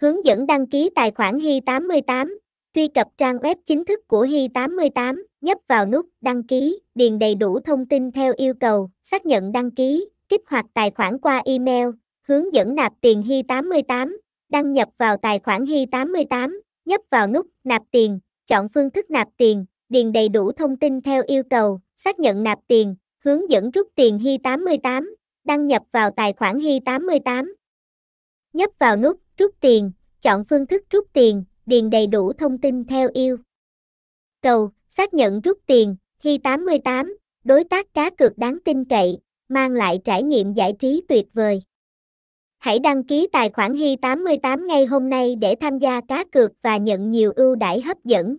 Hướng dẫn đăng ký tài khoản Hi88. Truy cập trang web chính thức của Hi88, nhấp vào nút đăng ký, điền đầy đủ thông tin theo yêu cầu, xác nhận đăng ký, kích hoạt tài khoản qua email, hướng dẫn nạp tiền Hi88, đăng nhập vào tài khoản Hi88, nhấp vào nút nạp tiền, chọn phương thức nạp tiền, điền đầy đủ thông tin theo yêu cầu, xác nhận nạp tiền, hướng dẫn rút tiền Hi88, đăng nhập vào tài khoản Hi88. Nhấp vào nút rút tiền, chọn phương thức rút tiền, điền đầy đủ thông tin theo yêu cầu, xác nhận rút tiền, Hi88, đối tác cá cược đáng tin cậy, mang lại trải nghiệm giải trí tuyệt vời. Hãy đăng ký tài khoản Hi88 ngay hôm nay để tham gia cá cược và nhận nhiều ưu đãi hấp dẫn.